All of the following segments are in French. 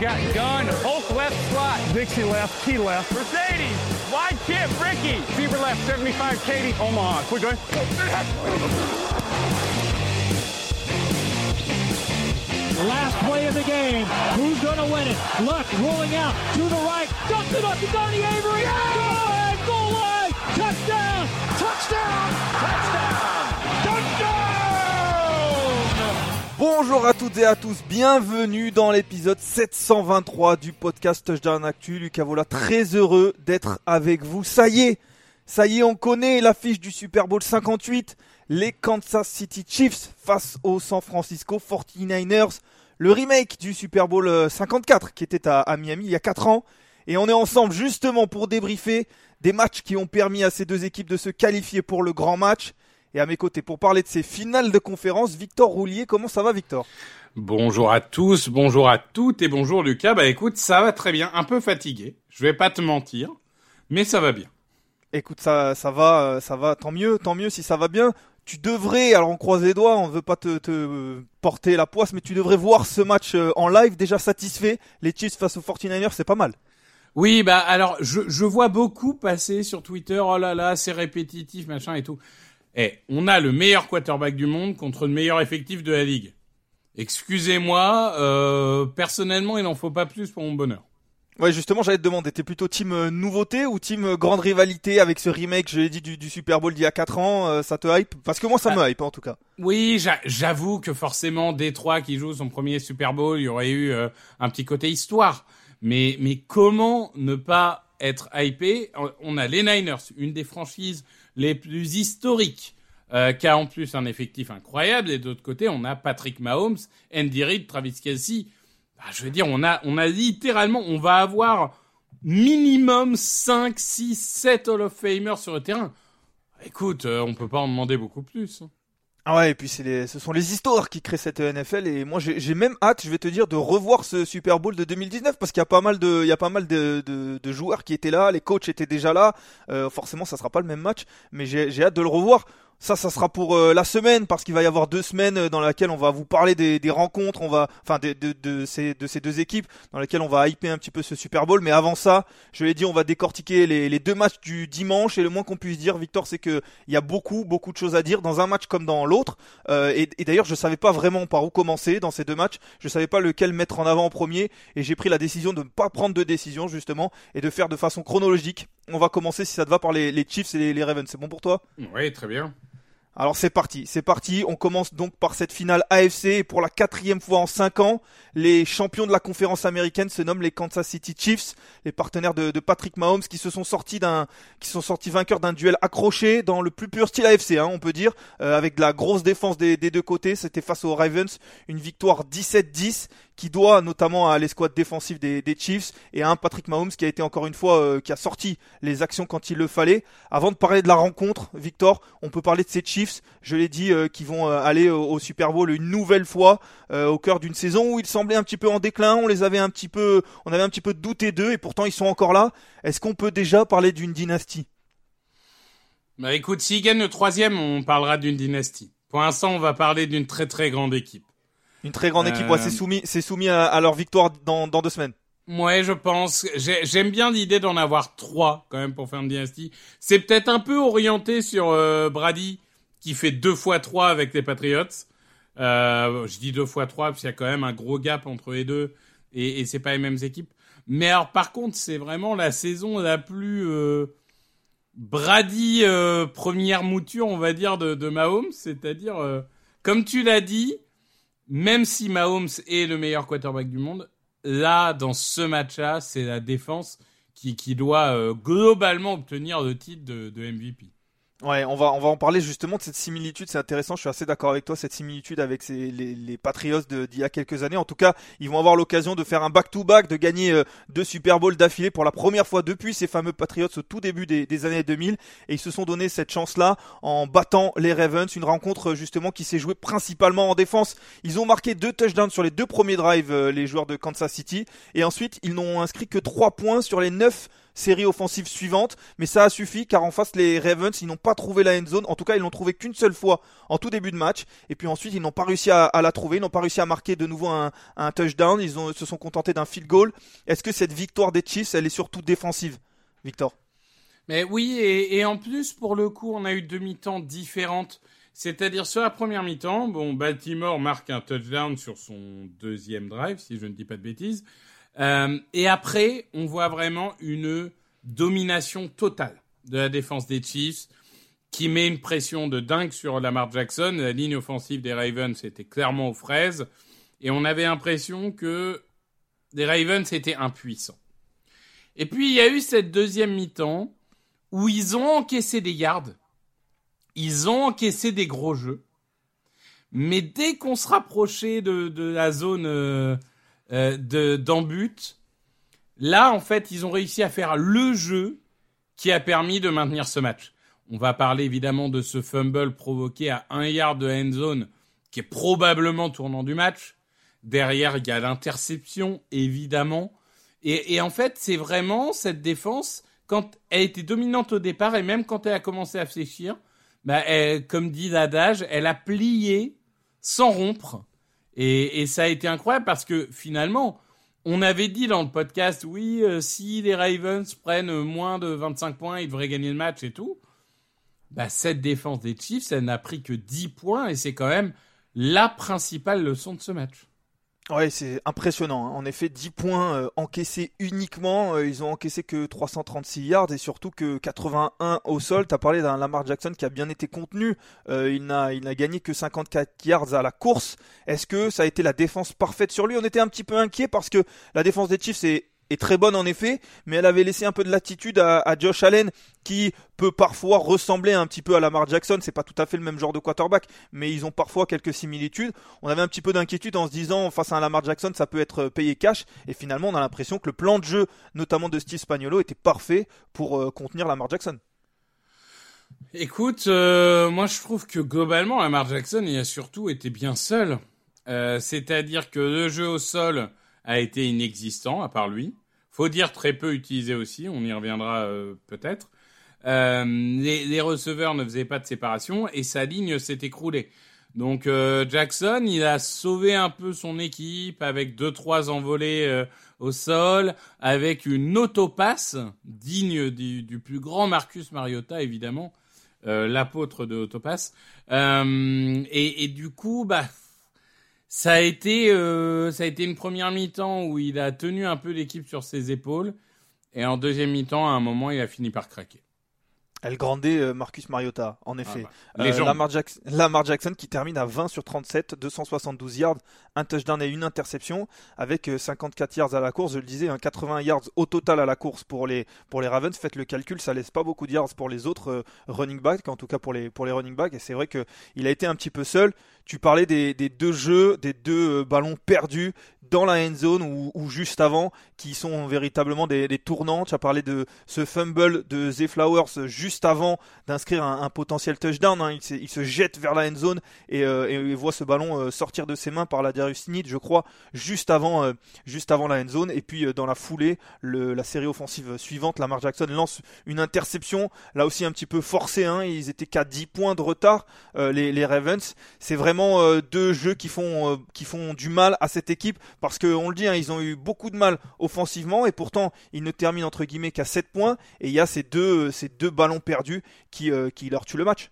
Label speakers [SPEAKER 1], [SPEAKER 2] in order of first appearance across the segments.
[SPEAKER 1] Got gun, Hulk left slot.
[SPEAKER 2] Dixie left, key left.
[SPEAKER 1] Mercedes, wide chip, Ricky. Fever left, 75, Katie, Omaha. We're good.
[SPEAKER 3] Last play of the game. Who's going to win it? Luck rolling out to the right. Dumps it up to Donnie Avery. Goal line, goal line. Touchdown. Touchdown. Touchdown.
[SPEAKER 4] Bonjour à toutes et à tous, bienvenue dans l'épisode 723 du podcast Touchdown Actu. Lucas Vola, très heureux d'être avec vous. Ça y est, ça y est, on connaît l'affiche du Super Bowl 58. Les Kansas City Chiefs face aux San Francisco 49ers. Le remake du Super Bowl euh, 54 qui était à, à Miami il y a 4 ans. Et on est ensemble justement pour débriefer des matchs qui ont permis à ces deux équipes de se qualifier pour le grand match. Et à mes côtés, pour parler de ces finales de conférence, Victor Roulier. Comment ça va, Victor?
[SPEAKER 5] Bonjour à tous, bonjour à toutes et bonjour Lucas. Bah écoute, ça va très bien, un peu fatigué. Je vais pas te mentir, mais ça va bien.
[SPEAKER 4] Écoute, ça, ça va, euh, ça va. Tant mieux, tant mieux si ça va bien. Tu devrais, alors on croise les doigts, on veut pas te, te porter la poisse, mais tu devrais voir ce match euh, en live déjà satisfait. Les Chiefs face aux 49ers, c'est pas mal.
[SPEAKER 5] Oui, bah alors je, je vois beaucoup passer sur Twitter, oh là là, c'est répétitif, machin et tout. Eh, on a le meilleur quarterback du monde contre le meilleur effectif de la ligue. Excusez-moi, euh, personnellement, il n'en faut pas plus pour mon bonheur.
[SPEAKER 4] Ouais, justement, j'allais te demander, t'es plutôt team euh, nouveauté ou team euh, grande rivalité avec ce remake, je l'ai dit, du, du Super Bowl d'il y a 4 ans, euh, ça te hype? Parce que moi, ça me hype, en tout cas.
[SPEAKER 5] Oui, j'a- j'avoue que forcément, Détroit qui joue son premier Super Bowl, il y aurait eu euh, un petit côté histoire. Mais, mais comment ne pas être hypé? On a les Niners, une des franchises les plus historiques, euh, qui a en plus un effectif incroyable. Et de l'autre côté, on a Patrick Mahomes, Andy Reid, Travis Kelsey. Bah, je veux dire, on a, on a littéralement, on va avoir minimum 5, 6, 7 Hall of Famers sur le terrain. Écoute, euh, on peut pas en demander beaucoup plus. hein.
[SPEAKER 4] Ah ouais, et puis les, ce sont les histoires qui créent cette NFL et moi j'ai même hâte, je vais te dire, de revoir ce Super Bowl de 2019 parce qu'il y a pas mal de, il y a pas mal de, joueurs qui étaient là, les coachs étaient déjà là. Euh, forcément, ça sera pas le même match, mais j'ai hâte de le revoir. Ça, ça sera pour euh, la semaine parce qu'il va y avoir deux semaines euh, dans laquelle on va vous parler des, des rencontres, on va, enfin, de, de, de ces, de ces deux équipes dans lesquelles on va hyper un petit peu ce Super Bowl. Mais avant ça, je l'ai dit, on va décortiquer les, les deux matchs du dimanche et le moins qu'on puisse dire, Victor, c'est que il y a beaucoup, beaucoup de choses à dire dans un match comme dans l'autre. Euh, et et d'ailleurs, je savais pas vraiment par où commencer dans ces deux matchs. Je savais pas lequel mettre en avant en premier et j'ai pris la décision de ne pas prendre de décision justement et de faire de façon chronologique. On va commencer si ça te va par les, les Chiefs et les, les Ravens. C'est bon pour toi?
[SPEAKER 5] Oui, très bien.
[SPEAKER 4] Alors c'est parti, c'est parti. On commence donc par cette finale AFC et pour la quatrième fois en cinq ans, les champions de la conférence américaine se nomment les Kansas City Chiefs, les partenaires de, Patrick Mahomes qui se sont sortis d'un, sortis vainqueurs d'un duel accroché dans le plus pur style AFC, hein, on peut dire, euh, avec de la grosse défense des, des deux côtés. C'était face aux Ravens, une victoire 17-10 qui doit notamment à l'escouade défensive des, Chiefs et à un Patrick Mahomes qui a été encore une fois euh, qui a sorti les actions quand il le fallait. Avant de parler de la rencontre, Victor, on peut parler de ces Chiefs, je l'ai dit, euh, qui vont euh, aller au, au Super Bowl une nouvelle fois euh, au cœur d'une saison où ils semblaient un petit peu en déclin, on les avait un petit peu, on avait un petit peu douté d'eux et pourtant ils sont encore là. Est-ce qu'on peut déjà parler d'une dynastie?
[SPEAKER 5] Bah écoute, s'ils gagnent le troisième, on parlera d'une dynastie. Pour l'instant, on va parler d'une très très grande équipe.
[SPEAKER 4] Une très grande équipe, ouais,
[SPEAKER 5] Euh,
[SPEAKER 4] c'est soumis, c'est soumis à, à leur victoire dans, dans deux semaines.
[SPEAKER 5] Ouais, je pense. J'ai- J'aime bien l'idée d'en avoir trois quand même pour faire une dynastie. C'est peut-être un peu orienté sur euh, Brady qui fait deux fois trois avec les Patriots. Euh, je dis deux fois trois parce qu'il y a quand même un gros gap entre les deux et, et c'est pas les mêmes équipes. Mais alors par contre, c'est vraiment la saison la plus euh, Brady première mouture, on va dire, de, de Mahomes. C'est-à-dire, comme tu l'as dit, même si Mahomes est le meilleur quarterback du monde, là, dans ce match-là, c'est la défense qui, doit euh, globalement obtenir le titre de MVP.
[SPEAKER 4] Ouais, on va on va en parler justement de cette similitude. C'est intéressant. Je suis assez d'accord avec toi cette similitude avec ces, les, les Patriots d'il y a quelques années. En tout cas, ils vont avoir l'occasion de faire un back-to-back, de gagner euh, deux Super Bowls d'affilée pour la première fois depuis ces fameux Patriots au tout début des, des années 2000. Et ils se sont donné cette chance-là en battant les Ravens. Une rencontre euh, justement qui s'est jouée principalement en défense. Ils ont marqué deux touchdowns sur les deux premiers drives, euh, les joueurs de Kansas City. Et ensuite, ils n'ont inscrit que trois points sur les neuf séries offensives suivantes, mais ça a suffi car en face les Ravens ils n'ont pas trouvé la end zone, en tout cas ils l'ont trouvé qu'une seule fois en tout début de match, et puis ensuite ils n'ont pas réussi à, la trouver, ils n'ont pas réussi à marquer de nouveau un, touchdown, ils se sont contentés d'un field goal. Est-ce que cette victoire des Chiefs elle est surtout défensive, Victor?
[SPEAKER 5] Mais oui, et, et en plus, pour le coup, on a eu deux mi-temps différentes. C'est-à-dire, sur la première mi-temps, bon, Baltimore marque un touchdown sur son deuxième drive, si je ne dis pas de bêtises. Euh, et après, on voit vraiment une domination totale de la défense des Chiefs, qui met une pression de dingue sur Lamar Jackson. La ligne offensive des Ravens était clairement aux fraises. Et on avait l'impression que les Ravens étaient impuissants. Et puis, il y a eu cette deuxième mi-temps où ils ont encaissé des yards, ils ont encaissé des gros jeux, mais dès qu'on se rapprochait de, la zone euh, de d'embut, là en fait ils ont réussi à faire le jeu qui a permis de maintenir ce match. On va parler évidemment de ce fumble provoqué à un yard de end zone qui est probablement tournant du match. Derrière il y a l'interception évidemment. Et, en fait c'est vraiment cette défense quand elle était dominante au départ et même quand elle a commencé à fléchir, bah, comme dit l'adage, elle a plié sans rompre. Et, ça a été incroyable parce que finalement, on avait dit dans le podcast, oui, euh, si les Ravens prennent moins de 25 points, ils devraient gagner le match et tout. Bah, cette défense des Chiefs, elle n'a pris que 10 points et c'est quand même la principale leçon de ce match.
[SPEAKER 4] Ouais, c'est impressionnant. hein. En effet, 10 points euh, encaissés uniquement. Euh, ils ont encaissé que 336 yards et surtout que 81 au sol. T'as parlé d'un Lamar Jackson qui a bien été contenu. Euh, il n'a il n'a gagné que 54 yards à la course. Est-ce que ça a été la défense parfaite sur lui? On était un petit peu inquiet parce que la défense des Chiefs est est très bonne en effet, mais elle avait laissé un peu de latitude à, à Josh Allen qui peut parfois ressembler un petit peu à Lamar Jackson. C'est pas tout à fait le même genre de quarterback, mais ils ont parfois quelques similitudes. On avait un petit peu d'inquiétude en se disant face à un Lamar Jackson, ça peut être payé cash. Et finalement, on a l'impression que le plan de jeu, notamment de Steve Spagnuolo, était parfait pour euh, contenir Lamar Jackson.
[SPEAKER 5] Écoute, euh, moi je trouve que globalement, Lamar Jackson, il a surtout été bien seul. Euh, C'est-à-dire que le jeu au sol a été inexistant, à part lui. Faut dire très peu utilisé aussi, on y reviendra euh, peut-être. Euh, les, receveurs ne faisaient pas de séparation et sa ligne s'est écroulée. Donc euh, Jackson, il a sauvé un peu son équipe avec deux trois envolées au sol, avec une autopasse digne du, plus grand Marcus Mariota évidemment, l'apôtre de autopasse. Et, et du coup, bah ça a été euh, ça a été une première mi-temps où il a tenu un peu l'équipe sur ses épaules et en deuxième mi-temps à un moment il a fini par craquer.
[SPEAKER 4] Elle grandait euh, Marcus Mariota, en effet.
[SPEAKER 5] Ah bah,
[SPEAKER 4] Euh. Lamar, Jackson, Lamar Jackson qui termine à 20 sur 37, 272 yards, un touchdown et une interception, avec euh, 54 yards à la course. Je le disais, hein, 80 yards au total à la course pour les, pour les Ravens. Faites le calcul, ça laisse pas beaucoup de yards pour les autres running backs, en tout cas pour les, pour les running backs. Et c'est vrai que il a été un petit peu seul. Tu parlais des, deux jeux, des deux euh, ballons perdus dans la end zone ou, juste avant, qui sont véritablement des, tournants. Tu as parlé de ce fumble de Zay Flowers juste avant d'inscrire un, potentiel touchdown. hein. Il, se jette vers la end zone et, euh, voit ce ballon euh, sortir de ses mains par la Darius Sneed, je crois, juste avant, juste avant la end zone. Et puis dans la foulée, la série offensive suivante, Lamar Jackson lance une interception, là aussi un petit peu forcée. Hein. Ils étaient qu'à 10 points de retard, les, les Ravens. C'est vraiment euh, deux jeux qui font, euh, qui font du mal à cette équipe parce que on le dit, hein, ils ont eu beaucoup de mal offensivement et pourtant ils ne terminent entre guillemets qu'à 7 points. Et il y a ces deux, ces deux ballons perdus qui, euh, qui leur tuent le match.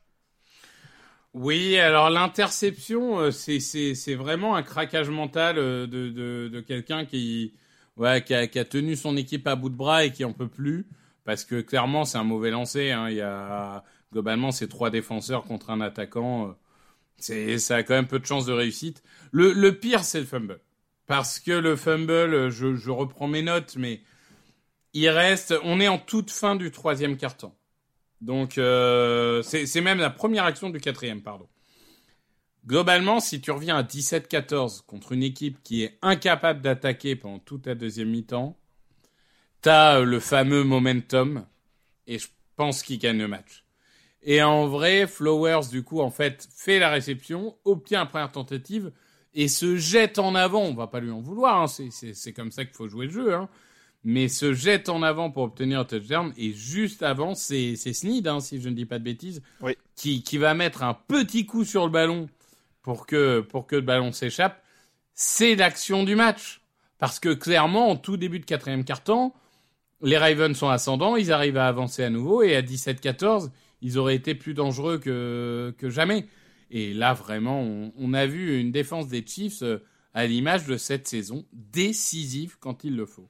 [SPEAKER 5] Oui, alors l'interception, euh, c'est, vraiment un craquage mental euh, de, de, de quelqu'un qui, ouais, qui, a, qui a tenu son équipe à bout de bras et qui en peut plus. Parce que clairement, c'est un mauvais lancer. Hein. Il y a, globalement, c'est trois défenseurs contre un attaquant. C'est, ça a quand même peu de chances de réussite. Le, pire, c'est le fumble. Parce que le fumble, je, reprends mes notes, mais il reste, on est en toute fin du troisième quart-temps. Donc, euh, c'est même la première action du quatrième, pardon. Globalement, si tu reviens à 17-14 contre une équipe qui est incapable d'attaquer pendant toute la deuxième mi-temps, t'as le fameux momentum et je pense qu'il gagne le match. Et en vrai, Flowers, du coup, en fait, fait la réception, obtient la première tentative et se jette en avant. On va pas lui en vouloir, hein, c'est comme ça qu'il faut jouer le jeu. Hein mais se jette en avant pour obtenir un touchdown. Et juste avant, c'est Sneed, hein, si je ne dis pas de bêtises, qui, qui va mettre un petit coup sur le ballon pour que, pour que le ballon s'échappe. C'est l'action du match. Parce que clairement, en tout début de quatrième quart-temps, les Ravens sont ascendants, ils arrivent à avancer à nouveau, et à 17-14, ils auraient été plus dangereux que, jamais. Et là, vraiment, on, a vu une défense des Chiefs euh, à l'image de cette saison, décisive quand il le faut.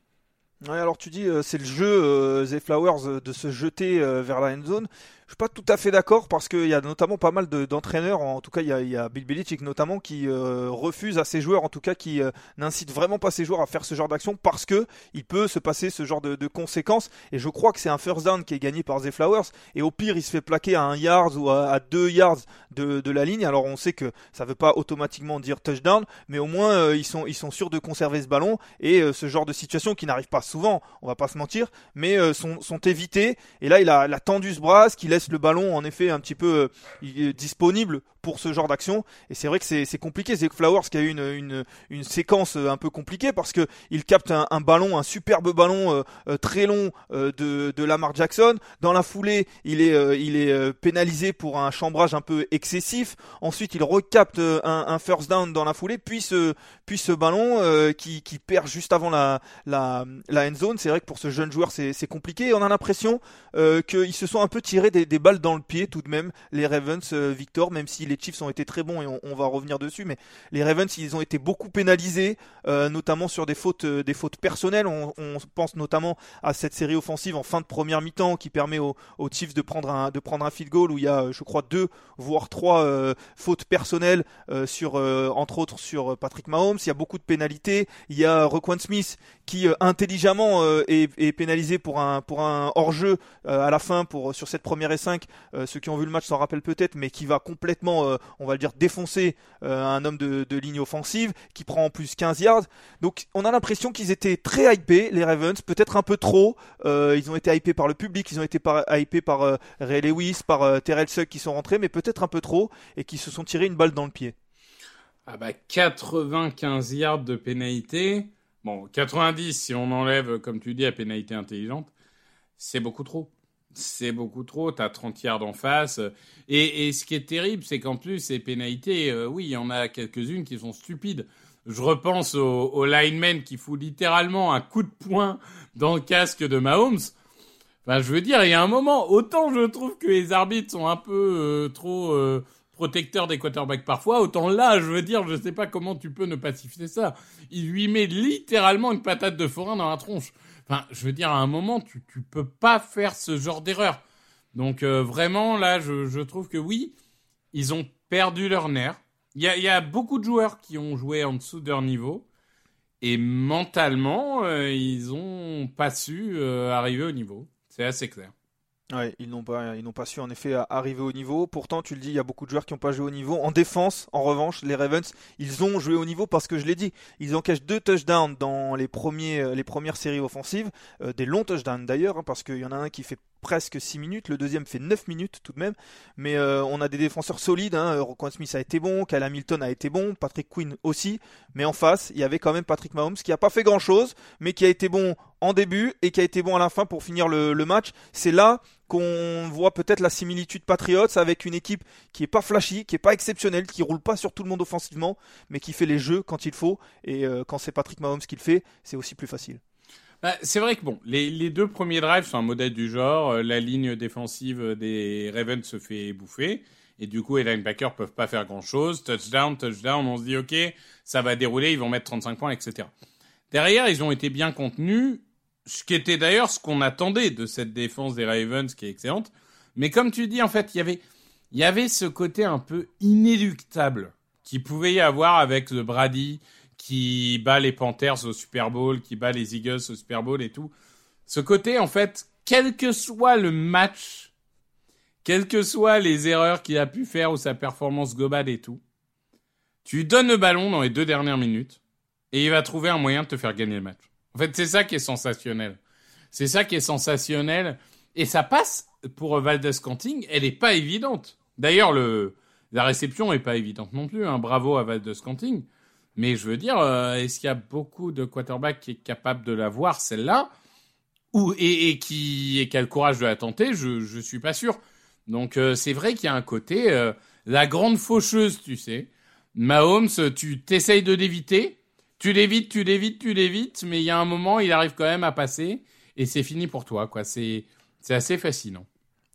[SPEAKER 4] Ouais, alors tu dis euh, c'est le jeu The Flowers euh, de se jeter vers la end zone. Je suis pas tout à fait d'accord parce qu'il y a notamment pas mal d'entraîneurs, en tout cas il y a, Bill Belichick notamment qui euh, refuse à ses joueurs, en tout cas qui euh, n'incite vraiment pas ses joueurs à faire ce genre d'action parce que il peut se passer ce genre de, conséquences. Et je crois que c'est un first down qui est gagné par The Flowers et au pire il se fait plaquer à un yard ou à, deux yards de, la ligne. Alors on sait que ça veut pas automatiquement dire touchdown, mais au moins euh, ils sont ils sont sûrs de conserver ce ballon et ce genre de situation qui n'arrive pas souvent, on va pas se mentir, mais sont, sont évitées. Et là il a, il a tendu ce bras, ce qui le ballon en effet un petit peu euh, disponible pour ce genre d'action. Et c'est vrai que c'est compliqué. C'est Flowers qui a eu une, une, séquence euh, un peu compliquée parce que il capte un, ballon, un superbe ballon euh, très long de, Lamar Jackson. Dans la foulée, il est, il est pénalisé pour un chambrage un peu excessif. Ensuite, il recapte un, first down dans la foulée, puis ce, puis ce ballon qui, qui perd juste avant la, la, la end zone. C'est vrai que pour ce jeune joueur, c'est compliqué. on a l'impression qu'ils se sont un peu tirés des, des, balles dans le pied tout de même, les Ravens, Victor, même s'il les Chiefs ont été très bons et on, va revenir dessus, mais les Ravens ils ont été beaucoup pénalisés, euh, notamment sur des fautes, euh, des fautes personnelles. On, pense notamment à cette série offensive en fin de première mi-temps qui permet aux, Chiefs de prendre un de prendre un field goal où il y a, je crois, deux voire trois euh, fautes personnelles sur, entre autres sur Patrick Mahomes. Il y a beaucoup de pénalités. Il y a Roquan Smith qui intelligemment est, est, pénalisé pour un pour un hors jeu à la fin pour sur cette première et 5 ceux qui ont vu le match s'en rappellent peut-être, mais qui va complètement euh, on va le dire, défoncer euh, un homme de, ligne offensive qui prend en plus 15 yards. Donc on a l'impression qu'ils étaient très hypés, les Ravens, peut-être un peu trop. Euh, ils ont été hypés par le public, ils ont été hypés par Ray Lewis, par Terrell Sugg qui sont rentrés, mais peut-être un peu trop et qui se sont tirés une balle dans le pied.
[SPEAKER 5] Ah bah 95 yards de pénalité. Bon, 90 si on enlève, comme tu dis, la pénalité intelligente, c'est beaucoup trop c'est beaucoup trop, t'as 30 yards en face. Et, ce qui est terrible, c'est qu'en plus, ces pénalités, euh, oui, il y en a quelques-unes qui sont stupides. Je repense au, lineman qui fout littéralement un coup de poing dans le casque de Mahomes. Enfin, je veux dire, il y a un moment, autant je trouve que les arbitres sont un peu euh, trop euh, protecteurs des quarterbacks parfois, autant là, je veux dire, je sais pas comment tu peux ne pas siffler ça. Il lui met littéralement une patate de forain dans la tronche. Enfin, je veux dire, à un moment, tu, tu peux pas faire ce genre d'erreur. Donc euh, vraiment, là, je, trouve que oui, ils ont perdu leur nerf. Il y a, y a, beaucoup de joueurs qui ont joué en dessous de leur niveau. Et mentalement, euh, ils ont pas su euh, arriver au niveau. C'est assez clair.
[SPEAKER 4] Ouais, ils n'ont pas, ils n'ont pas su en effet arriver au niveau. Pourtant, tu le dis, il y a beaucoup de joueurs qui n'ont pas joué au niveau. En défense, en revanche, les Ravens, ils ont joué au niveau parce que je l'ai dit, ils encaissent deux touchdowns dans les premiers, les premières séries offensives, euh, des longs touchdowns d'ailleurs, hein, parce qu'il y en a un qui fait presque 6 minutes, le deuxième fait 9 minutes tout de même, mais euh, on a des défenseurs solides, hein. Roquan Smith a été bon, Cal Hamilton a été bon, Patrick Quinn aussi, mais en face, il y avait quand même Patrick Mahomes qui a pas fait grand chose, mais qui a été bon en début et qui a été bon à la fin pour finir le, match. C'est là qu'on voit peut-être la similitude Patriots avec une équipe qui est pas flashy, qui est pas exceptionnelle, qui roule pas sur tout le monde offensivement, mais qui fait les jeux quand il faut. Et euh, quand c'est Patrick Mahomes qui le fait, c'est aussi plus facile.
[SPEAKER 5] Bah, c'est vrai que bon, les, les, deux premiers drives sont un modèle du genre. Euh, la ligne défensive des Ravens se fait bouffer. Et du coup, les linebackers peuvent pas faire grand chose. Touchdown, touchdown, on se dit, OK, ça va dérouler, ils vont mettre 35 points, etc. Derrière, ils ont été bien contenus, ce qui était d'ailleurs ce qu'on attendait de cette défense des Ravens, qui est excellente. Mais comme tu dis, en fait, il y avait, il y avait ce côté un peu inéluctable qui pouvait y avoir avec le Brady qui bat les Panthers au Super Bowl, qui bat les Eagles au Super Bowl et tout. Ce côté, en fait, quel que soit le match, quelles que soient les erreurs qu'il a pu faire ou sa performance globale et tout, tu lui donnes le ballon dans les deux dernières minutes et il va trouver un moyen de te faire gagner le match. En fait, c'est ça qui est sensationnel. C'est ça qui est sensationnel. Et ça passe pour Valdez Canting, elle n'est pas évidente. D'ailleurs, le, la réception est pas évidente non plus. Hein. Bravo à Valdez Canting. Mais je veux dire, euh, est-ce qu'il y a beaucoup de quarterbacks qui est capable de la voir, celle-là? Ou, et, et, qui, et qui a le courage de la tenter? Je ne suis pas sûr. Donc euh, c'est vrai qu'il y a un côté, euh, la grande faucheuse, tu sais. Mahomes, tu t'essayes de l'éviter, tu l'évites, tu l'évites, tu l'évites, mais il y a un moment, il arrive quand même à passer, et c'est fini pour toi, quoi. C'est, c'est assez fascinant.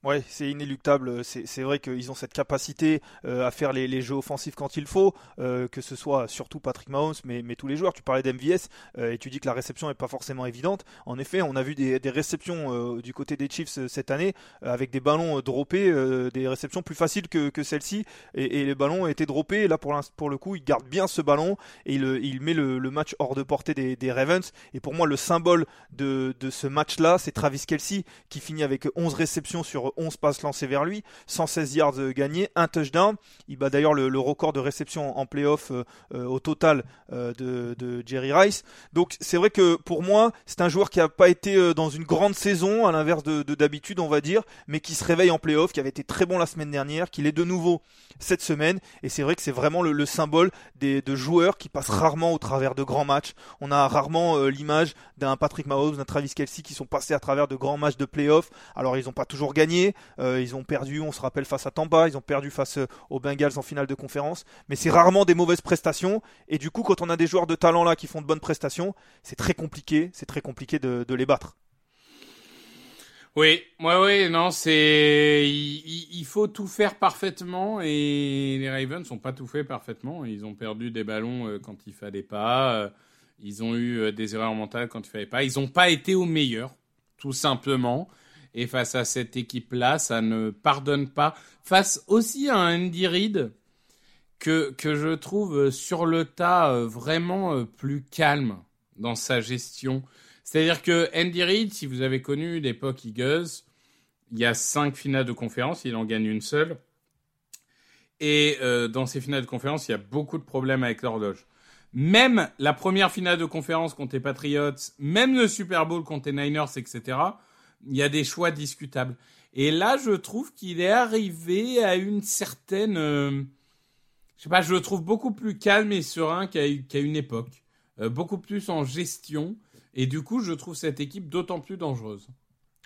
[SPEAKER 4] Ouais, c'est inéluctable. C'est vrai qu'ils ont cette capacité euh, à faire les, les, jeux offensifs quand il faut, euh, que ce soit surtout Patrick Mahomes, mais, mais tous les joueurs. Tu parlais d'MVS euh, et tu dis que la réception n'est pas forcément évidente. En effet, on a vu des, des réceptions du côté des Chiefs cette année avec des ballons droppés, des réceptions plus faciles que, que celle-ci, et, et, les ballons étaient droppés. Là, pour, pour le coup, il garde bien ce ballon et il, il met le, le, match hors de portée des, des, Ravens. Et pour moi, le symbole de, de ce match-là, c'est Travis Kelsey qui finit avec 11 réceptions sur 11 passes lancées vers lui, 116 yards gagnés, un touchdown. Il bat d'ailleurs le, record de réception en playoff euh, euh, au total euh, de, Jerry Rice. Donc c'est vrai que pour moi, c'est un joueur qui n'a pas été dans une grande saison, à l'inverse de d'habitude, on va dire, mais qui se réveille en playoff, qui avait été très bon la semaine dernière, qu'il est de nouveau cette semaine. Et c'est vrai que c'est vraiment le, symbole des, de joueurs qui passent rarement au travers de grands matchs. On a rarement l'image d'un Patrick Mahomes, d'un Travis Kelsey qui sont passés à travers de grands matchs de playoff. Alors ils n'ont pas toujours gagné, euh, ils ont perdu, on se rappelle, face à Tampa, ils ont perdu face euh, aux Bengals en finale de conférence. Mais c'est rarement des mauvaises prestations. Et du coup, quand on a des joueurs de talent là qui font de bonnes prestations, c'est très compliqué, c'est très compliqué de, les battre.
[SPEAKER 5] Oui, ouais, oui, non, c'est il, faut tout faire parfaitement et les Ravens n'ont pas tout fait parfaitement. Ils ont perdu des ballons euh, quand il fallait pas. Ils ont eu des erreurs mentales quand il fallait pas. Ils n'ont pas été au meilleur, tout simplement. Et face à cette équipe-là, ça ne pardonne pas. Face aussi à Andy Reid que, que je trouve sur le tas euh, vraiment euh, plus calme dans sa gestion. C'est-à-dire que Andy Reid, si vous avez connu l'époque Eagles, il y a cinq finales de conférence, il en gagne une seule. Et euh, dans ces finales de conférence, il y a beaucoup de problèmes avec l'horloge. Même la première finale de conférence contre les Patriots, même le Super Bowl contre les Niners, etc., il y a des choix discutables. Et là, je trouve qu'il est arrivé à une certaine, euh, je sais pas, je le trouve beaucoup plus calme et serein qu'à une époque, euh, beaucoup plus en gestion. Et du coup, je trouve cette équipe d'autant plus dangereuse.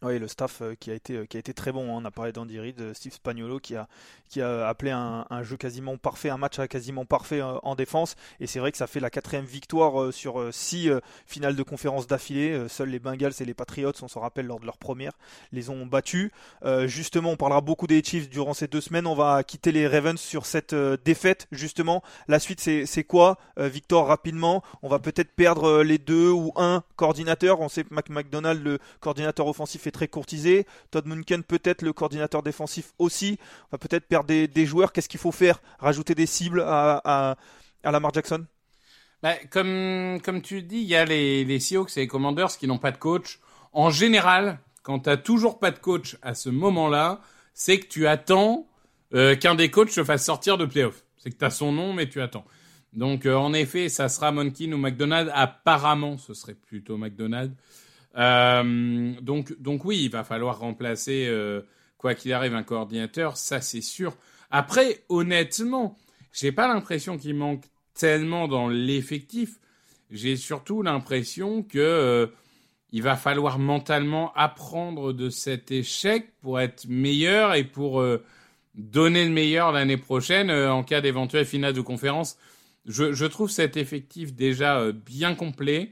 [SPEAKER 4] Oui, le staff euh, qui a été, qui a été très bon. Hein. On a parlé d'Andy Reid, Steve Spagnolo qui a, qui a appelé un, un, jeu quasiment parfait, un match quasiment parfait euh, en défense. Et c'est vrai que ça fait la quatrième victoire euh, sur six finales de conférence d'affilée. Seuls les Bengals et les Patriots, on s'en rappelle lors de leur première, les ont battus. justement, on parlera beaucoup des Chiefs durant ces deux semaines. On va quitter les Ravens sur cette défaite. Justement, la suite, c'est quoi, Victor, rapidement? On va peut-être perdre les deux ou un coordinateur. On sait que McDonald, le coordinateur offensif, très courtisé. Todd Munken peut-être le coordinateur défensif aussi. On va peut-être perdre des, joueurs. Qu'est-ce qu'il faut faire? Rajouter des cibles à, à, à Lamar Jackson?
[SPEAKER 5] Bah, comme, tu dis, il y a les, les et les Commanders qui n'ont pas de coach. En général, quand tu n'as toujours pas de coach à ce moment-là, c'est que tu attends euh, qu'un des coachs se fasse sortir de playoff. C'est que tu as son nom, mais tu attends. Donc, euh, en effet, ça sera Monkin ou McDonald. Apparemment, ce serait plutôt McDonald. Euh, donc, donc oui, il va falloir remplacer, euh, quoi qu'il arrive, un coordinateur, ça c'est sûr. Après, honnêtement, j'ai pas l'impression qu'il manque tellement dans l'effectif. J'ai surtout l'impression que euh, il va falloir mentalement apprendre de cet échec pour être meilleur et pour donner le meilleur l'année prochaine en cas d'éventuelle finale de conférence. Je, je, trouve cet effectif déjà bien complet.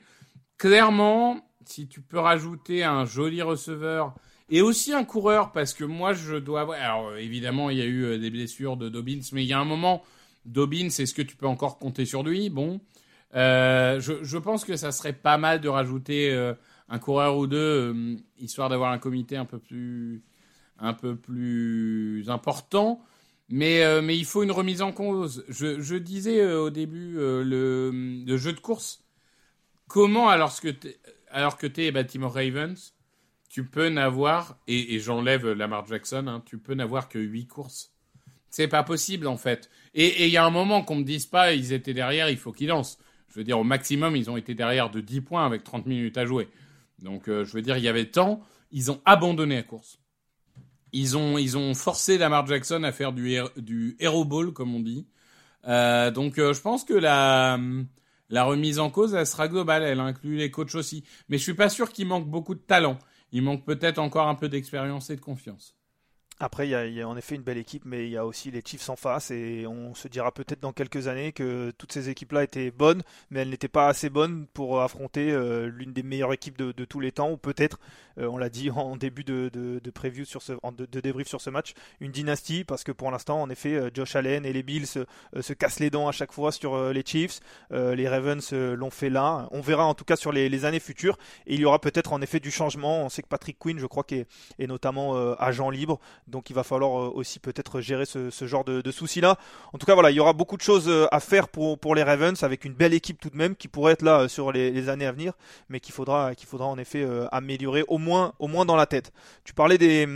[SPEAKER 5] Clairement, si tu peux rajouter un joli receveur Et aussi un coureur, parce que moi, je dois avoir. Alors, évidemment, il y a eu euh, des blessures de Dobbins, mais il y a un moment, Dobbins, est-ce que tu peux encore compter sur lui? Bon. Euh, je, je, pense que ça serait pas mal de rajouter euh, un coureur ou deux, euh, histoire d'avoir un comité un peu plus, un peu plus important. Mais, euh, mais il faut une remise en cause. Je, je disais euh, au début le, le, jeu de course. Comment, alors que alors que es Baltimore Ravens, tu peux n'avoir, et, j'enlève Lamar Jackson, hein, tu peux n'avoir que 8 courses. C'est pas possible en fait. Et il y a un moment qu'on me dise pas, ils étaient derrière, il faut qu'ils lancent. Je veux dire, au maximum, ils ont été derrière de 10 points avec 30 minutes à jouer. Donc, euh, je veux dire, il y avait temps. Ils ont abandonné la course. Ils ont, ils ont forcé Lamar Jackson à faire du, du hero ball, comme on dit. Euh, donc, euh, je pense que la, la remise en cause, elle sera globale. Elle inclut les coachs aussi. Mais je suis pas sûr qu'il manque beaucoup de talent. Il manque peut-être encore un peu d'expérience et de confiance.
[SPEAKER 4] Après, il y, a, en effet une belle équipe, mais il y a aussi les Chiefs en face, et on se dira peut-être dans quelques années que toutes ces équipes-là étaient bonnes, mais elles n'étaient pas assez bonnes pour affronter euh, l'une des meilleures équipes de, tous les temps, ou peut-être, on l'a dit en début de, preview sur ce, débrief sur ce match, une dynastie, parce que pour l'instant, en effet, euh, Josh Allen et les Bills se, se cassent les dents à chaque fois sur les Chiefs, les Ravens l'ont fait là. On verra en tout cas sur les, années futures, et il y aura peut-être en effet du changement. On sait que Patrick Quinn, je crois, est, notamment agent libre. Donc il va falloir euh, aussi peut-être gérer ce, genre de, soucis-là. En tout cas, voilà, il y aura beaucoup de choses euh, à faire pour, les Ravens avec une belle équipe tout de même qui pourrait être là euh, sur les, les années à venir, mais qu'il faudra, qu'il faudra en effet améliorer au moins, au moins dans la tête. Tu parlais des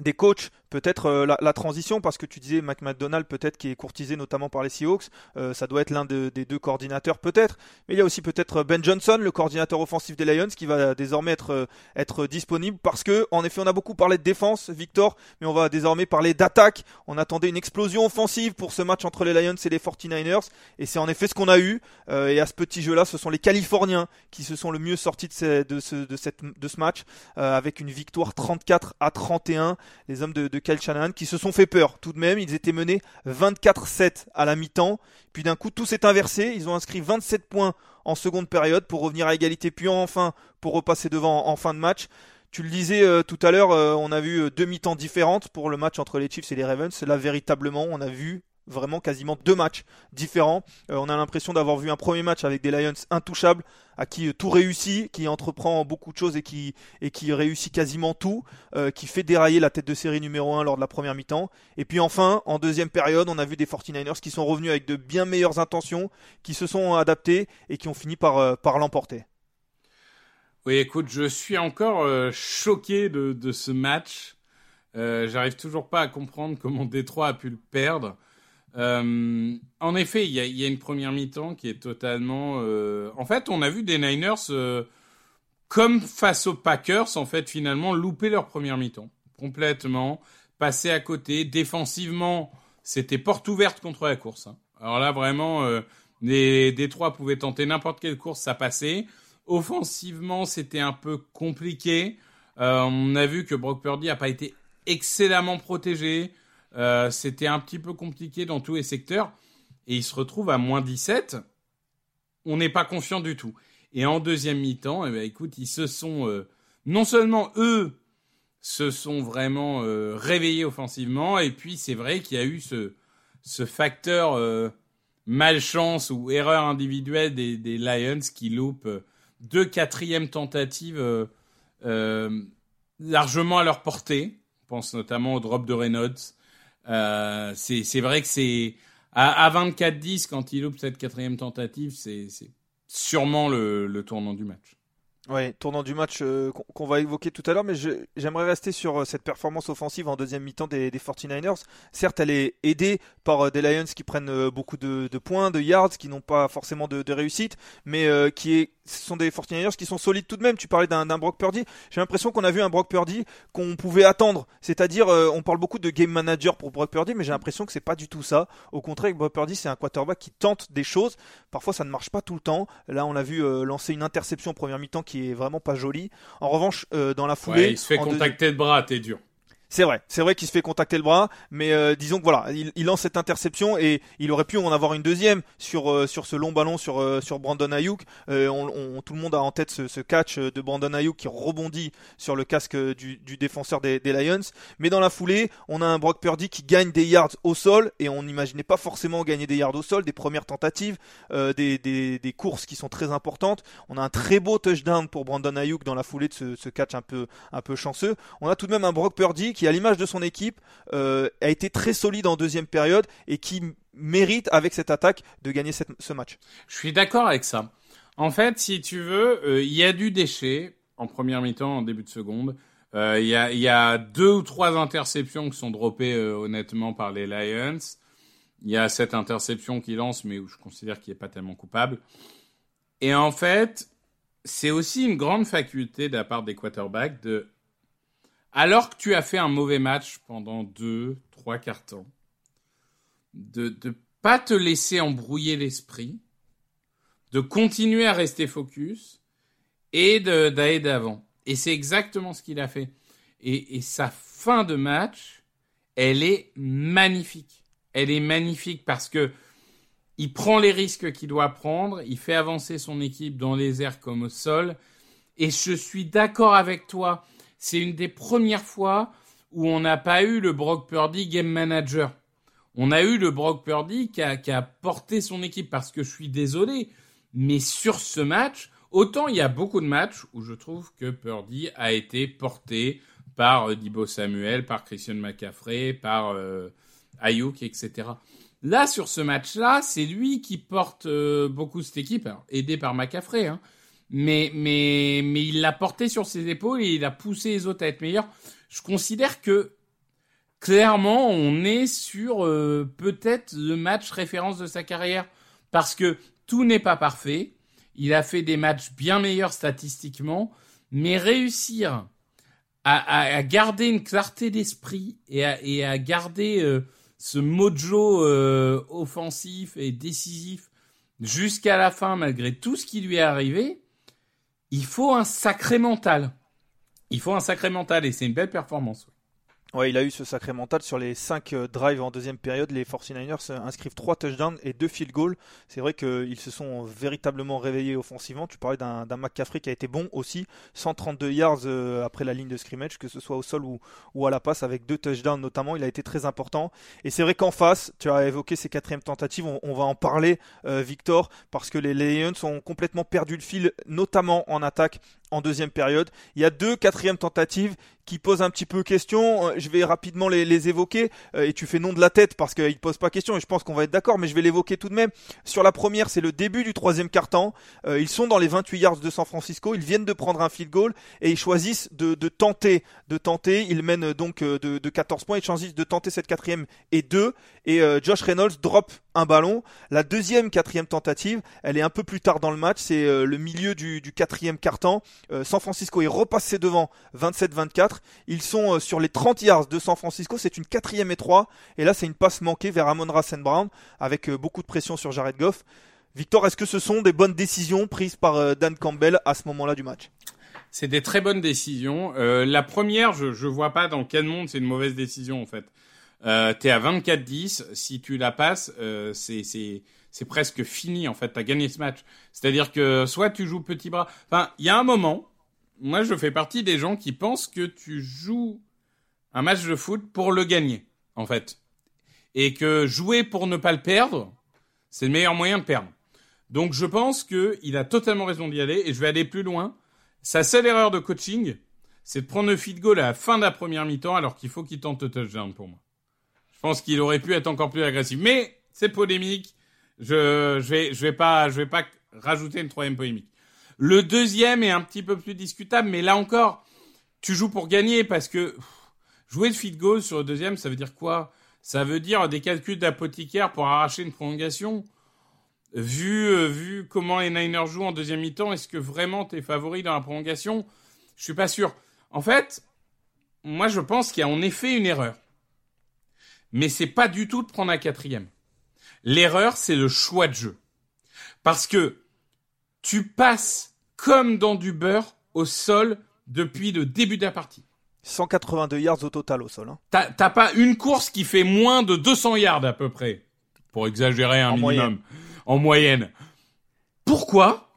[SPEAKER 4] des coachs peut-être euh, la, transition parce que tu disais Mac McDonald peut-être qui est courtisé notamment par les Seahawks euh, ça doit être l'un de, des deux coordinateurs peut-être. Mais il y a aussi peut-être Ben Johnson le coordinateur offensif des Lions qui va désormais être euh, être disponible parce que en effet on a beaucoup parlé de défense Victor mais on va désormais parler d'attaque. On attendait une explosion offensive pour ce match entre les Lions et les 49ers et c'est en effet ce qu'on a eu euh, et à ce petit jeu là ce sont les Californiens qui se sont le mieux sortis de, ce, match euh, avec une victoire 34 à 31 les hommes de Kyle Shanahan qui se sont fait peur tout de même. Ils étaient menés 24-7 à la mi-temps. Puis d'un coup, tout s'est inversé. Ils ont inscrit 27 points en seconde période pour revenir à égalité, puis enfin pour repasser devant en fin de match. Tu le disais euh, tout à l'heure, euh, on a vu euh, deux mi-temps différentes pour le match entre les Chiefs et les Ravens. Là, véritablement, on a vu vraiment quasiment deux matchs différents. Euh, on a l'impression d'avoir vu un premier match avec des Lions intouchables, à qui euh, tout réussit, qui entreprend beaucoup de choses et qui, réussit quasiment tout, euh, qui fait dérailler la tête de série numéro 1 lors de la première mi-temps. Et puis enfin, en deuxième période, on a vu des 49ers qui sont revenus avec de bien meilleures intentions, qui se sont adaptés et qui ont fini par, l'emporter.
[SPEAKER 5] Oui, écoute, je suis encore choqué de, de, ce match. J'arrive toujours pas à comprendre comment Détroit a pu le perdre. Euh, en effet, il y, a une première mi-temps qui est totalement. Euh... En fait, on a vu des Niners euh, comme face aux Packers, en fait, finalement, louper leur première mi-temps complètement, passer à côté. Défensivement, c'était porte ouverte contre la course. Hein. Alors là, vraiment, les Détroits pouvaient tenter n'importe quelle course, ça passait. Offensivement, c'était un peu compliqué. On a vu que Brock Purdy a pas été excellemment protégé. Euh, c'était un petit peu compliqué dans tous les secteurs. Et il se retrouve à moins 17. On n'est pas confiant du tout. Et en deuxième mi-temps, eh ben, écoute, ils se sont... Euh, non seulement eux se sont vraiment euh, réveillés offensivement, et puis c'est vrai qu'il y a eu ce, facteur malchance ou erreur individuelle des, Lions qui loupent deux quatrièmes tentatives largement à leur portée. Je pense notamment au drop de Reynolds. Euh, c'est vrai que c'est à, à 24-10 quand il loupe cette quatrième tentative, c'est sûrement le, le, tournant du match.
[SPEAKER 4] Oui, tournant du match euh, qu'on va évoquer tout à l'heure, mais j'aimerais rester sur euh, cette performance offensive en deuxième mi-temps des, des, 49ers. Certes, elle est aidée par euh, des Lions qui prennent beaucoup de, points, de yards, qui n'ont pas forcément de, réussite, mais qui ce sont des 49ers qui sont solides tout de même. Tu parlais d'un Brock Purdy. J'ai l'impression qu'on a vu un Brock Purdy qu'on pouvait attendre. C'est-à-dire, on parle beaucoup de game manager pour Brock Purdy, mais j'ai l'impression que c'est pas du tout ça. Au contraire, Brock Purdy, c'est un quarterback qui tente des choses. Parfois, ça ne marche pas tout le temps. Là, on l'a vu lancer une interception en première mi-temps qui est vraiment pas jolie. En revanche, dans la foulée,
[SPEAKER 5] ouais, il se fait contacter de bras, t'es dur.
[SPEAKER 4] C'est vrai, c'est vrai qu'il se fait contacter le bras, mais euh, disons que voilà, il, lance cette interception et il aurait pu en avoir une deuxième sur euh, sur ce long ballon sur euh, sur Brandon Ayuk. On, tout le monde a en tête ce, catch de Brandon Ayuk qui rebondit sur le casque du, du défenseur des, des, Lions. Mais dans la foulée, on a un Brock Purdy qui gagne des yards au sol et on n'imaginait pas forcément gagner des yards au sol, des premières tentatives, des, des, des, courses qui sont très importantes. On a un très beau touchdown pour Brandon Ayuk dans la foulée de ce, ce catch un peu un peu chanceux. On a tout de même un Brock Purdy qui, à l'image de son équipe, euh, a été très solide en deuxième période et qui mérite, avec cette attaque, de gagner ce match.
[SPEAKER 5] Je suis d'accord avec ça. En fait, si tu veux, euh, il y a du déchet en première mi-temps, en début de seconde. Euh, il y, a, deux ou trois interceptions qui sont droppées honnêtement par les Lions. Il y a cette interception qui lance, mais où je considère qu'il n'est pas tellement coupable. Et en fait, c'est aussi une grande faculté de la part des quarterbacks de alors que tu as fait un mauvais match pendant deux, trois quarts temps, de ne pas te laisser embrouiller l'esprit, de continuer à rester focus et d'aller d'avant. Et c'est exactement ce qu'il a fait. Et, et, sa fin de match, elle est magnifique. Elle est magnifique parce que il prend les risques qu'il doit prendre, il fait avancer son équipe dans les airs comme au sol. Et je suis d'accord avec toi c'est une des premières fois où on n'a pas eu le Brock Purdy game manager. On a eu le Brock Purdy qui a, porté son équipe parce que je suis désolé, mais sur ce match, autant il y a beaucoup de matchs où je trouve que Purdy a été porté par euh, Dibo Samuel, par Christian McCaffrey, par euh, Ayuk, etc. Là, sur ce match-là, c'est lui qui porte euh, beaucoup cette équipe, aidé par McCaffrey. Hein mais, mais, mais il l'a porté sur ses épaules et il a poussé les autres à être meilleurs. Je considère que clairement, on est sur euh, peut-être le match référence de sa carrière parce que tout n'est pas parfait. Il a fait des matchs bien meilleurs statistiquement, mais réussir à, à, garder une clarté d'esprit et à, et à garder euh, ce mojo euh, offensif et décisif jusqu'à la fin, malgré tout ce qui lui est arrivé, il faut un sacré mental. Il faut un sacré mental et c'est une belle performance.
[SPEAKER 4] Ouais, il a eu ce sacré mental sur les 5 euh, drives en deuxième période. Les 49ers euh, inscrivent 3 touchdowns et 2 field goals. C'est vrai qu'ils se sont véritablement réveillés offensivement. Tu parlais d'un McCaffrey qui a été bon aussi. 132 yards euh, après la ligne de scrimmage, que ce soit au sol ou, à la passe, avec 2 touchdowns notamment. Il a été très important. Et c'est vrai qu'en face, tu as évoqué ces quatrièmes tentatives. On, va en parler, Victor, parce que les Lions ont complètement perdu le fil, notamment en attaque en deuxième période. Il y a deux quatrièmes tentatives qui posent un petit peu question. Euh, je vais rapidement les, évoquer euh, et tu fais nom de la tête parce qu'ils ne posent pas question et je pense qu'on va être d'accord, mais je vais l'évoquer tout de même. Sur la première, c'est le début du troisième quart-temps. Euh, ils sont dans les 28 yards de San Francisco. Ils viennent de prendre un field goal et ils choisissent de, tenter, de tenter. Ils mènent donc de, de 14 points. Ils choisissent de tenter cette quatrième et deux. Et Josh Reynolds drop un ballon. La deuxième, quatrième tentative, elle est un peu plus tard dans le match. C'est le milieu du, quatrième quart-temps. San Francisco est repassé devant 27-24. Ils sont euh, sur les 30 yards de San Francisco. C'est une quatrième et. Et là, c'est une passe manquée vers Amon Rassen Brown avec euh, beaucoup de pression sur Jared Goff. Victor, est-ce que ce sont des bonnes décisions prises par euh, Dan Campbell à ce moment-là du match?
[SPEAKER 5] C'est des très bonnes décisions. la première, je ne vois pas dans quel monde c'est une mauvaise décision en fait. Euh, T'es à 24-10, si tu la passes, c'est presque fini en fait. T'as gagné ce match. C'est-à-dire que soit tu joues petit bras. Enfin, il y a un moment moi, je fais partie des gens qui pensent que tu joues un match de foot pour le gagner, en fait. Et que jouer pour ne pas le perdre, c'est le meilleur moyen de perdre. Donc, je pense qu'il a totalement raison d'y aller, et je vais aller plus loin. Sa seule erreur de coaching, c'est de prendre le feed goal à la fin de la première mi-temps, alors qu'il faut qu'il tente le touchdown pour moi. Je pense qu'il aurait pu être encore plus agressif. Mais, c'est polémique. Je, je vais, je vais pas, je vais pas rajouter une troisième polémique. Le deuxième est un petit peu plus discutable, mais là encore, tu joues pour gagner parce que jouer le feed goal sur le deuxième, ça veut dire quoi? Ça veut dire des calculs d'apothicaire pour arracher une prolongation? Vu, euh, vu comment les Niners jouent en deuxième mi-temps, est-ce que vraiment t'es favori dans la prolongation? Je suis pas sûr. En fait, moi je pense qu'il y a en effet une erreur. Mais c'est pas du tout de prendre un quatrième. L'erreur, c'est le choix de jeu. Parce que tu passes comme dans du beurre au sol depuis le début de la partie.
[SPEAKER 4] 182 yards au total au sol. Hein.
[SPEAKER 5] T'as pas une course qui fait moins de 200 yards à peu près, pour exagérer un minimum, en moyenne. Pourquoi?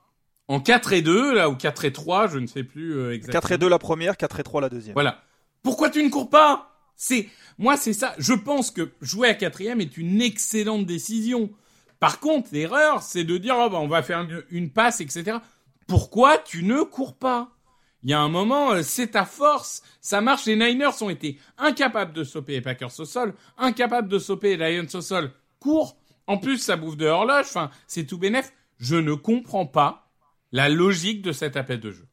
[SPEAKER 5] En 4 et 2, là, ou 4 et 3, je ne sais plus euh, exactement.
[SPEAKER 4] 4 et 2 la première, 4 et 3 la deuxième.
[SPEAKER 5] Voilà. Pourquoi tu ne cours pas? C'est Moi, c'est ça. Je pense que jouer à quatrième est une excellente décision. Par contre, l'erreur, c'est de dire, oh, bah, on va faire une, passe, etc. Pourquoi tu ne cours pas? Il y a un moment, euh, c'est ta force. Ça marche. Les Niners ont été incapables de stopper les Packers au sol, incapables de stopper les Lions au sol. Cours. En plus, ça bouffe de horloge. Enfin, c'est tout bénef. Je ne comprends pas la logique de cet appel de jeu.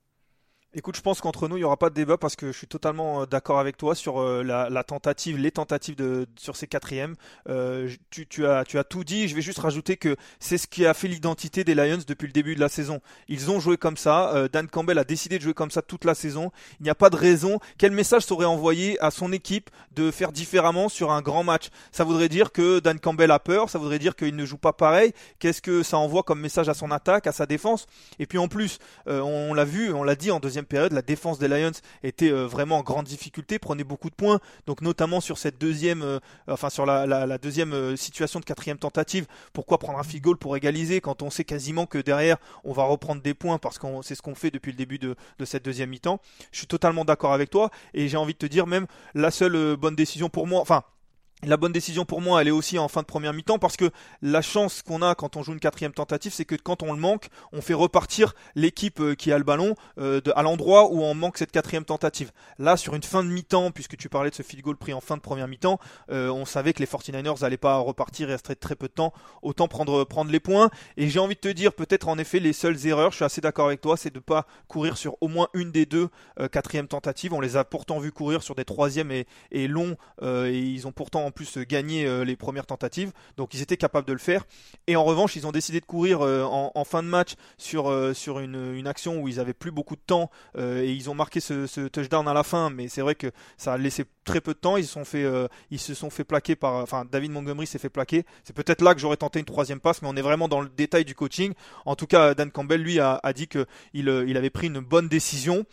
[SPEAKER 4] Écoute, je pense qu'entre nous, il n'y aura pas de débat parce que je suis totalement euh, d'accord avec toi sur euh, la, tentative, les tentatives de, sur ces quatrièmes. Euh, tu, as, tout dit. Je vais juste rajouter que c'est ce qui a fait l'identité des Lions depuis le début de la saison. Ils ont joué comme ça. Dan Campbell a décidé de jouer comme ça toute la saison. Il n'y a pas de raison. Quel message serait envoyé à son équipe de faire différemment sur un grand match? Ça voudrait dire que Dan Campbell a peur. Ça voudrait dire qu'il ne joue pas pareil. Qu'est-ce que ça envoie comme message à son attaque, à sa défense? Et puis en plus, on l'a vu, on l'a dit en deuxième période, la défense des Lions était euh, vraiment en grande difficulté, prenait beaucoup de points. Donc notamment sur cette deuxième, euh, enfin sur la, deuxième euh, situation de quatrième tentative, pourquoi prendre un field goal pour égaliser quand on sait quasiment que derrière on va reprendre des points parce que c'est ce qu'on fait depuis le début de, de cette deuxième mi-temps. Je suis totalement d'accord avec toi et j'ai envie de te dire même la seule bonne décision pour moi, enfin la bonne décision pour moi, elle est aussi en fin de première mi-temps parce que la chance qu'on a quand on joue une quatrième tentative, c'est que quand on le manque, on fait repartir l'équipe euh, qui a le ballon euh, à l'endroit où on manque cette quatrième tentative. Là, sur une fin de mi-temps, puisque tu parlais de ce field goal pris en fin de première mi-temps, euh, on savait que les 49ers n'allaient pas repartir, il resterait très peu de temps, autant prendre, prendre les points. Et j'ai envie de te dire, peut-être en effet, les seules erreurs, je suis assez d'accord avec toi, c'est de ne pas courir sur au moins une des deux quatrièmes tentatives. On les a pourtant vus courir sur des troisièmes et, et longs, et ils ont pourtant en plus gagner euh, les premières tentatives. Donc ils étaient capables de le faire. Et en revanche, ils ont décidé de courir euh, en, fin de match sur, euh, une, action où ils avaient plus beaucoup de temps et ils ont marqué ce, touchdown à la fin. Mais c'est vrai que ça a laissé très peu de temps. Ils se sont fait, plaquer par, enfin David Montgomery s'est fait plaquer. C'est peut-être là que j'aurais tenté une troisième passe, mais on est vraiment dans le détail du coaching. En tout cas, Dan Campbell lui a, dit que il, avait pris une bonne décision.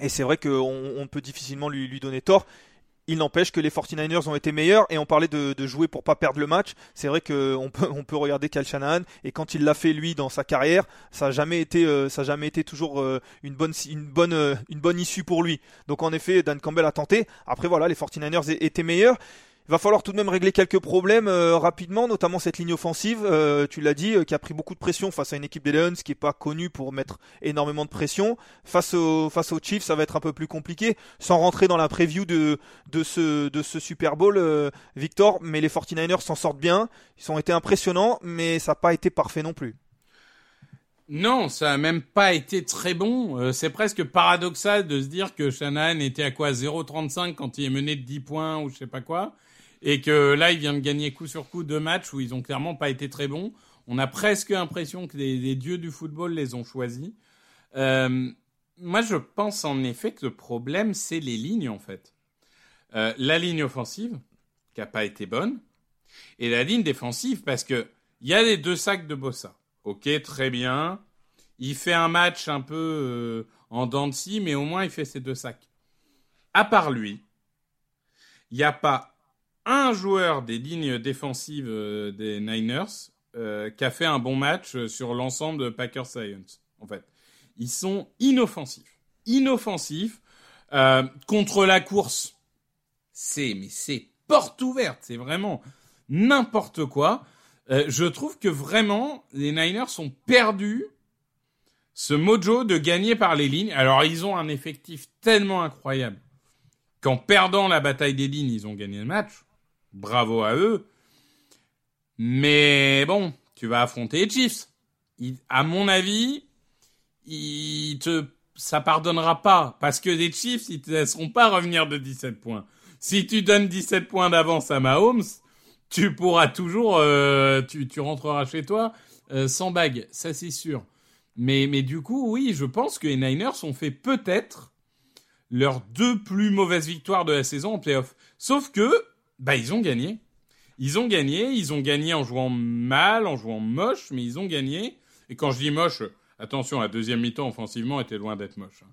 [SPEAKER 4] Et c'est vrai qu'on on peut difficilement lui donner tort. Il n'empêche que les 49ers ont été meilleurs et on parlait de, jouer pour pas perdre le match. C'est vrai qu'on peut, peut regarder Cal Shanahan et quand il l'a fait lui dans sa carrière, ça n'a jamais été, euh, ça jamais été toujours euh, une bonne, une bonne, euh, une bonne issue pour lui. Donc en effet, Dan Campbell a tenté. Après voilà, les 49ers étaient meilleurs. Il va falloir tout de même régler quelques problèmes euh, rapidement, notamment cette ligne offensive, euh, tu l'as dit, euh, qui a pris beaucoup de pression face à une équipe des Lions qui est pas connue pour mettre énormément de pression. Face, face aux Chiefs, ça va être un peu plus compliqué, sans rentrer dans la preview de, de, ce, de ce Super Bowl, Victor, mais les 49ers s'en sortent bien, ils ont été impressionnants, mais ça n'a pas été parfait non plus.
[SPEAKER 5] Non, ça a même pas été très bon. c'est presque paradoxal de se dire que Shanahan était à quoi? 0,35 quand il est mené de 10 points ou je sais pas quoi et que là, il vient de gagner coup sur coup deux matchs où ils ont clairement pas été très bons. On a presque l'impression que les, dieux du football les ont choisis. Euh, moi, je pense en effet que le problème, c'est les lignes, en fait. Euh, la ligne offensive, qui a pas été bonne, et la ligne défensive, parce que il y a les deux sacs de Bossa. Ok, très bien. Il fait un match un peu euh, en dents de scie, mais au moins il fait ses deux sacs. À part lui, il n'y a pas un joueur des lignes défensives euh, des Niners euh, qui a fait un bon match euh, sur l'ensemble de Packers Science. En fait, ils sont inoffensifs, inoffensifs contre la course. C'est mais c'est porte ouverte, c'est vraiment n'importe quoi. je trouve que vraiment les Niners ont perdu ce mojo de gagner par les lignes. Alors ils ont un effectif tellement incroyable qu'en perdant la bataille des lignes, ils ont gagné le match bravo à eux. Mais bon, tu vas affronter les Chiefs. à mon avis, il te, ça pardonnera pas. Parce que les Chiefs, ils te laisseront pas revenir de 17 points. Si tu donnes 17 points d'avance à Mahomes, tu pourras toujours, euh, tu, rentreras chez toi euh, sans bague. Ça, c'est sûr. Mais, mais du coup, oui, je pense que les Niners ont fait peut-être leurs deux plus mauvaises victoires de la saison en playoff. Sauf que, bah, ils ont gagné. Ils ont gagné, ils ont gagné en jouant mal, en jouant moche, mais ils ont gagné. Et quand je dis moche, attention, la deuxième mi-temps offensivement était loin d'être moche. Hein.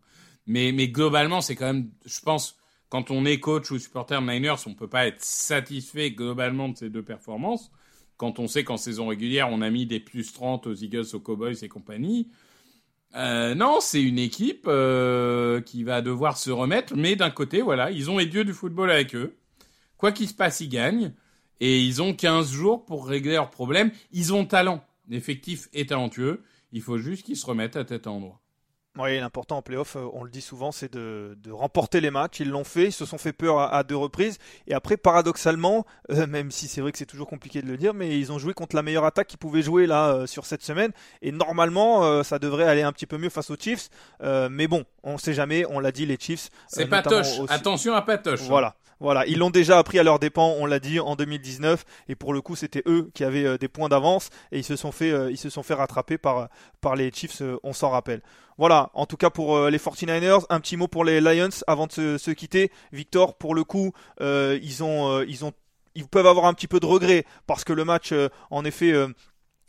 [SPEAKER 5] Mais, globalement, c'est quand même, je pense, quand on est coach ou supporter Niners, on peut pas être satisfait globalement de ces deux performances. Quand on sait qu'en saison régulière, on a mis des plus 30 aux Eagles, aux Cowboys et compagnie. Euh, non, c'est une équipe euh, qui va devoir se remettre, mais d'un côté, voilà, ils ont les du football avec eux. Quoi qu'il se passe, ils gagnent. Et ils ont 15 jours pour régler leurs problèmes. Ils ont talent. L'effectif est talentueux. Il faut juste qu'ils se remettent à tête à endroit.
[SPEAKER 4] Oui, l'important en playoff, euh, on le dit souvent, c'est de, de, remporter les matchs. Ils l'ont fait, ils se sont fait peur à, deux reprises. Et après, paradoxalement, euh, même si c'est vrai que c'est toujours compliqué de le dire, mais ils ont joué contre la meilleure attaque qu'ils pouvaient jouer là euh, sur cette semaine. Et normalement, ça devrait aller un petit peu mieux face aux Chiefs. mais bon, on ne sait jamais. On l'a dit, les Chiefs.
[SPEAKER 5] C'est Patoche. Attention à Patoche. Hein.
[SPEAKER 4] Voilà. Voilà, ils l'ont déjà appris à leur dépens, on l'a dit en 2019, et pour le coup c'était eux qui avaient des points d'avance et ils se sont fait, ils se sont fait rattraper par par les Chiefs, on s'en rappelle. Voilà, en tout cas pour euh, les 49ers, un petit mot pour les Lions avant de se, quitter. Victor, pour le coup, euh, euh, ils peuvent avoir un petit peu de regret parce que le match, en effet,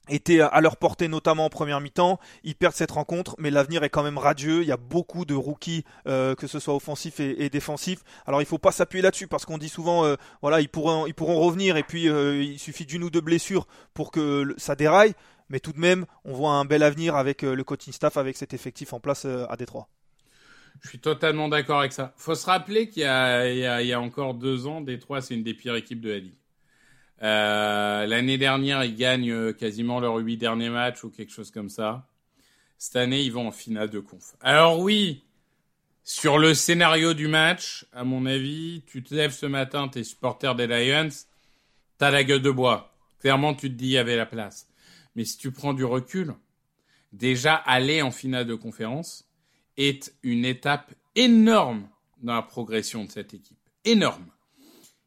[SPEAKER 4] était à leur portée notamment en première mi-temps. Ils perdent cette rencontre, mais l'avenir est quand même radieux. Il y a beaucoup de rookies, que ce soit offensifs et, défensifs. Alors il faut pas s'appuyer là-dessus parce qu'on dit souvent, voilà, ils pourront, ils pourront revenir et puis il suffit d'une ou deux blessures pour que ça déraille mais tout de même, on voit un bel avenir avec euh, le coaching staff, avec cet effectif en place euh, à Détroit.
[SPEAKER 5] Je suis totalement d'accord avec ça. Faut se rappeler qu'il y, a, encore deux ans, Détroit, c'est une des pires équipes de la ligue. Euh, l'année dernière, ils gagnent quasiment leurs huit derniers matchs ou quelque chose comme ça. Cette année, ils vont en finale de conf. Alors oui, sur le scénario du match, à mon avis, tu te lèves ce matin, t'es supporter des Lions, t'as la gueule de bois. Clairement, tu te dis, il y avait la place. Mais si tu prends du recul, déjà aller en finale de conférence est une étape énorme dans la progression de cette équipe. Énorme.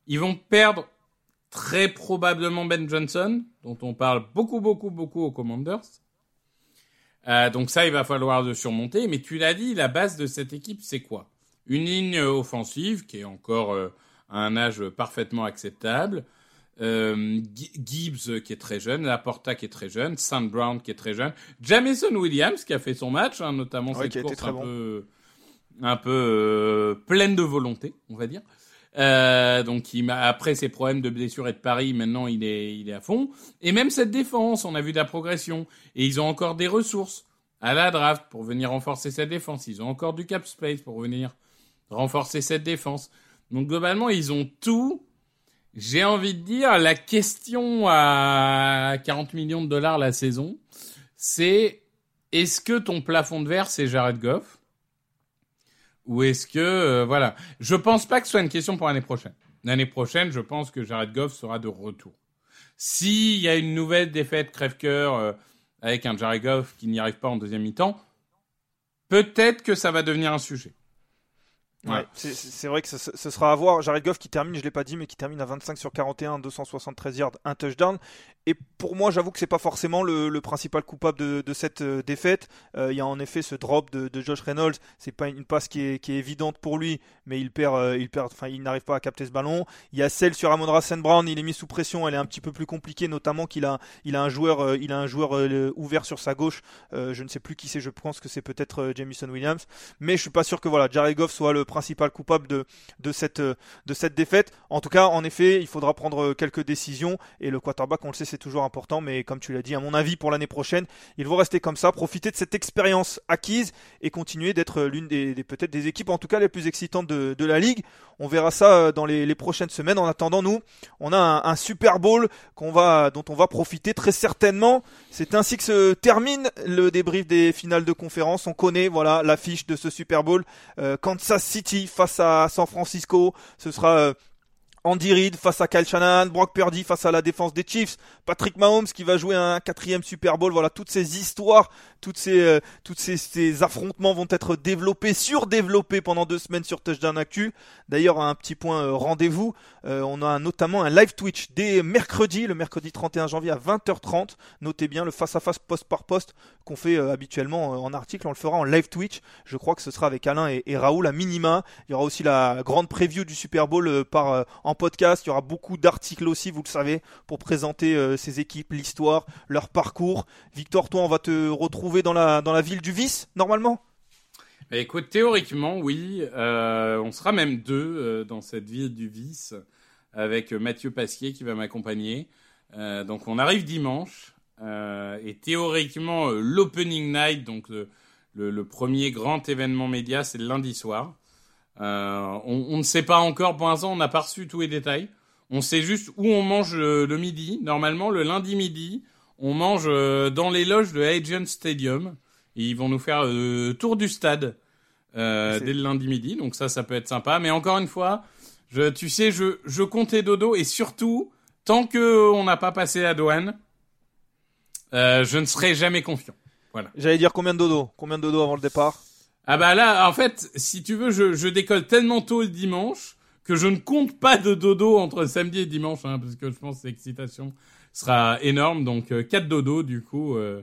[SPEAKER 5] Ils vont perdre très probablement Ben Johnson, dont on parle beaucoup, beaucoup, beaucoup aux Commanders. Euh, donc ça, il va falloir le surmonter. Mais tu l'as dit, la base de cette équipe, c'est quoi? Une ligne offensive qui est encore euh, à un âge parfaitement acceptable. Euh, Gibbs qui est très jeune, Laporta qui est très jeune, Sam Brown qui est très jeune, Jamison Williams qui a fait son match, hein, notamment cette course un, peu, un peu euh, pleine de volonté, on va dire. Euh, donc il après ses problèmes de blessure et de Paris, maintenant il est, il est à fond. Et même cette défense, on a vu de la progression. Et ils ont encore des ressources à la draft pour venir renforcer cette défense. Ils ont encore du cap space pour venir renforcer cette défense. Donc globalement, ils ont tout j'ai envie de dire, la question à 40 millions de dollars la saison, c'est est-ce que ton plafond de verre, c'est Jared Goff? Ou est-ce que... Euh, voilà. Je pense pas que ce soit une question pour l'année prochaine. L'année prochaine, je pense que Jared Goff sera de retour. S'il y a une nouvelle défaite crève-cœur euh, avec un Jared Goff qui n'y arrive pas en deuxième mi-temps, peut-être que ça va devenir un sujet.
[SPEAKER 4] Ouais. C'est vrai que ce, sera à voir. Jared Goff qui termine, je l'ai pas dit, mais qui termine à 25 sur 41, 273 yards, un touchdown. Et pour moi, j'avoue que c'est pas forcément le, principal coupable de, cette euh, défaite. Euh, il y a en effet ce drop de, Josh Reynolds. C'est pas une passe qui est, évidente pour lui, mais il perd, euh, il perd, enfin, il n'arrive pas à capter ce ballon. Il y a celle sur Amon St. Brown. Il est mis sous pression. Elle est un petit peu plus compliquée, notamment qu'il a, il a un joueur, il a un joueur ouvert sur sa gauche. je ne sais plus qui c'est. Je pense que c'est peut-être Jamison Williams. Mais je suis pas sûr que voilà, Jared Goff soit le principal coupable de, de cette, de cette défaite. En tout cas, en effet, il faudra prendre quelques décisions. Et le quarterback, on le sait, c'est toujours important, mais comme tu l'as dit, à mon avis, pour l'année prochaine, il faut rester comme ça, profiter de cette expérience acquise et continuer d'être l'une des, peut-être des équipes, en tout cas les plus excitantes de, la ligue. On verra ça euh, dans les, prochaines semaines. En attendant, nous, on a un, Super Bowl qu'on va, dont on va profiter très certainement. C'est ainsi que se termine le débrief des finales de conférence. On connaît, voilà, l'affiche de ce Super Bowl. Euh, Kansas City face à San Francisco. Ce sera euh, Andy Reid face à Kyle Shanahan, Brock Purdy face à la défense des Chiefs, Patrick Mahomes qui va jouer un quatrième Super Bowl. Voilà, toutes ces histoires, toutes ces, euh, affrontements vont être développés, surdéveloppés pendant deux semaines sur Touchdown Actu. D'ailleurs, un petit point euh, rendez-vous, euh, on a notamment un live Twitch dès mercredi, le mercredi 31 janvier à 20h30. Notez bien le face à face post par post qu'on fait habituellement en article, on le fera en live Twitch. Je crois que ce sera avec Alain et, et Raoul à minima. Il y aura aussi la grande preview du Super Bowl par en podcast. Il y aura beaucoup d'articles aussi, vous le savez, pour présenter euh, ces équipes, l'histoire, leur parcours. Victor, toi, on va te retrouver dans la, dans la ville du vice, normalement?
[SPEAKER 5] Bah, écoute, théoriquement, oui. Euh, on sera même deux euh, dans cette ville du vice avec Mathieu Pasquier qui va m'accompagner. Donc on arrive dimanche et théoriquement l'opening night, donc le, le, premier grand événement média, c'est lundi soir. On, on, ne sait pas encore, pour l'instant, on n'a pas reçu tous les détails. On sait juste où on mange le midi. Normalement, le lundi midi, on mange dans les loges de Agent Stadium. Ils vont nous faire le tour du stade euh, dès le lundi midi, donc ça, ça peut être sympa. Mais encore une fois, je, tu sais, je, je comptais dodo et surtout, tant que on n'a pas passé la douane, euh, je ne serai jamais confiant. Voilà.
[SPEAKER 4] J'allais dire combien de dodo? Combien de dodo avant le départ?
[SPEAKER 5] Ah bah là, en fait, si tu veux, je, je décolle tellement tôt le dimanche que je ne compte pas de dodo entre samedi et dimanche, hein, parce que je pense que l'excitation sera énorme. Donc euh, 4 dodo du coup euh,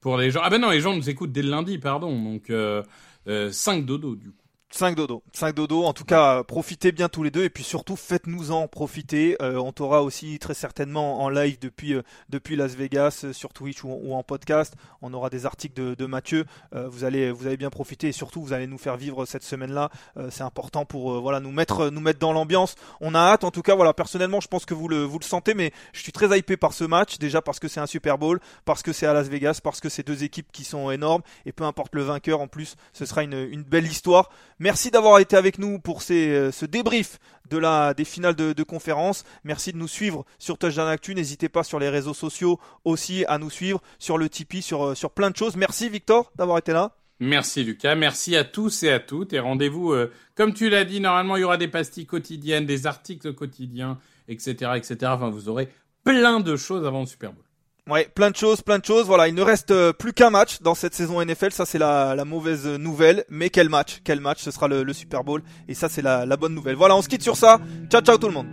[SPEAKER 5] pour les gens. Ah ben non, les gens nous écoutent dès le lundi, pardon. Donc euh, 5 euh, dodo du coup.
[SPEAKER 4] 5 dodo, 5 dodo. En tout cas, profitez bien tous les deux et puis surtout faites-nous-en profiter. Euh, on t'aura aussi très certainement en live depuis euh, depuis Las Vegas euh, sur Twitch ou, en podcast. On aura des articles de, de Mathieu. vous allez vous allez bien profiter et surtout vous allez nous faire vivre cette semaine-là. c'est important pour voilà nous mettre nous mettre dans l'ambiance. On a hâte. En tout cas, voilà personnellement, je pense que vous le vous le sentez, mais je suis très hypé par ce match déjà parce que c'est un Super Bowl, parce que c'est à Las Vegas, parce que c'est deux équipes qui sont énormes et peu importe le vainqueur en plus, ce sera une une belle histoire. Merci d'avoir été avec nous pour ces, euh, ce débrief de la, des finales de, de conférence. Merci de nous suivre sur Touchdown Actu. N'hésitez pas sur les réseaux sociaux aussi à nous suivre, sur le Tipeee, sur, euh, sur plein de choses. Merci Victor d'avoir été là.
[SPEAKER 5] Merci Lucas, merci à tous et à toutes et rendez-vous, euh, comme tu l'as dit, normalement il y aura des pastilles quotidiennes, des articles quotidiens, etc., etc. Enfin, vous aurez plein de choses avant le Super Bowl.
[SPEAKER 4] Ouais, plein de choses, plein de choses. Voilà, il ne reste euh, plus qu'un match dans cette saison NFL. Ça, c'est la, la, mauvaise nouvelle. Mais quel match Quel match Ce sera le, le Super Bowl. Et ça, c'est la, la bonne nouvelle. Voilà, on se quitte sur ça. Ciao, ciao tout le monde.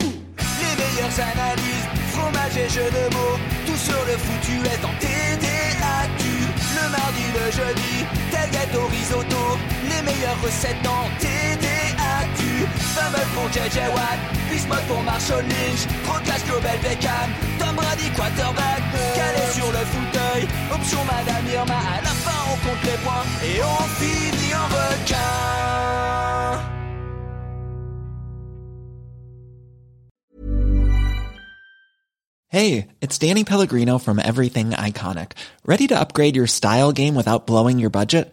[SPEAKER 2] Les meilleures analyses, fromage et jeux de mots. Tout sur le foutu est en TDAQ. Le mardi, le jeudi, tel gâteau. Les meilleures recettes en TDAQ. JJ Watt, pour Marshall Lynch, Proclash Global Beckham, Tom Brady quarterback, calé sur le fauteuil, option Madame Irma, à la fin on compte les points et on finit en requin.
[SPEAKER 6] Hey, it's Danny Pellegrino from Everything Iconic. Ready to upgrade your style game without blowing your budget?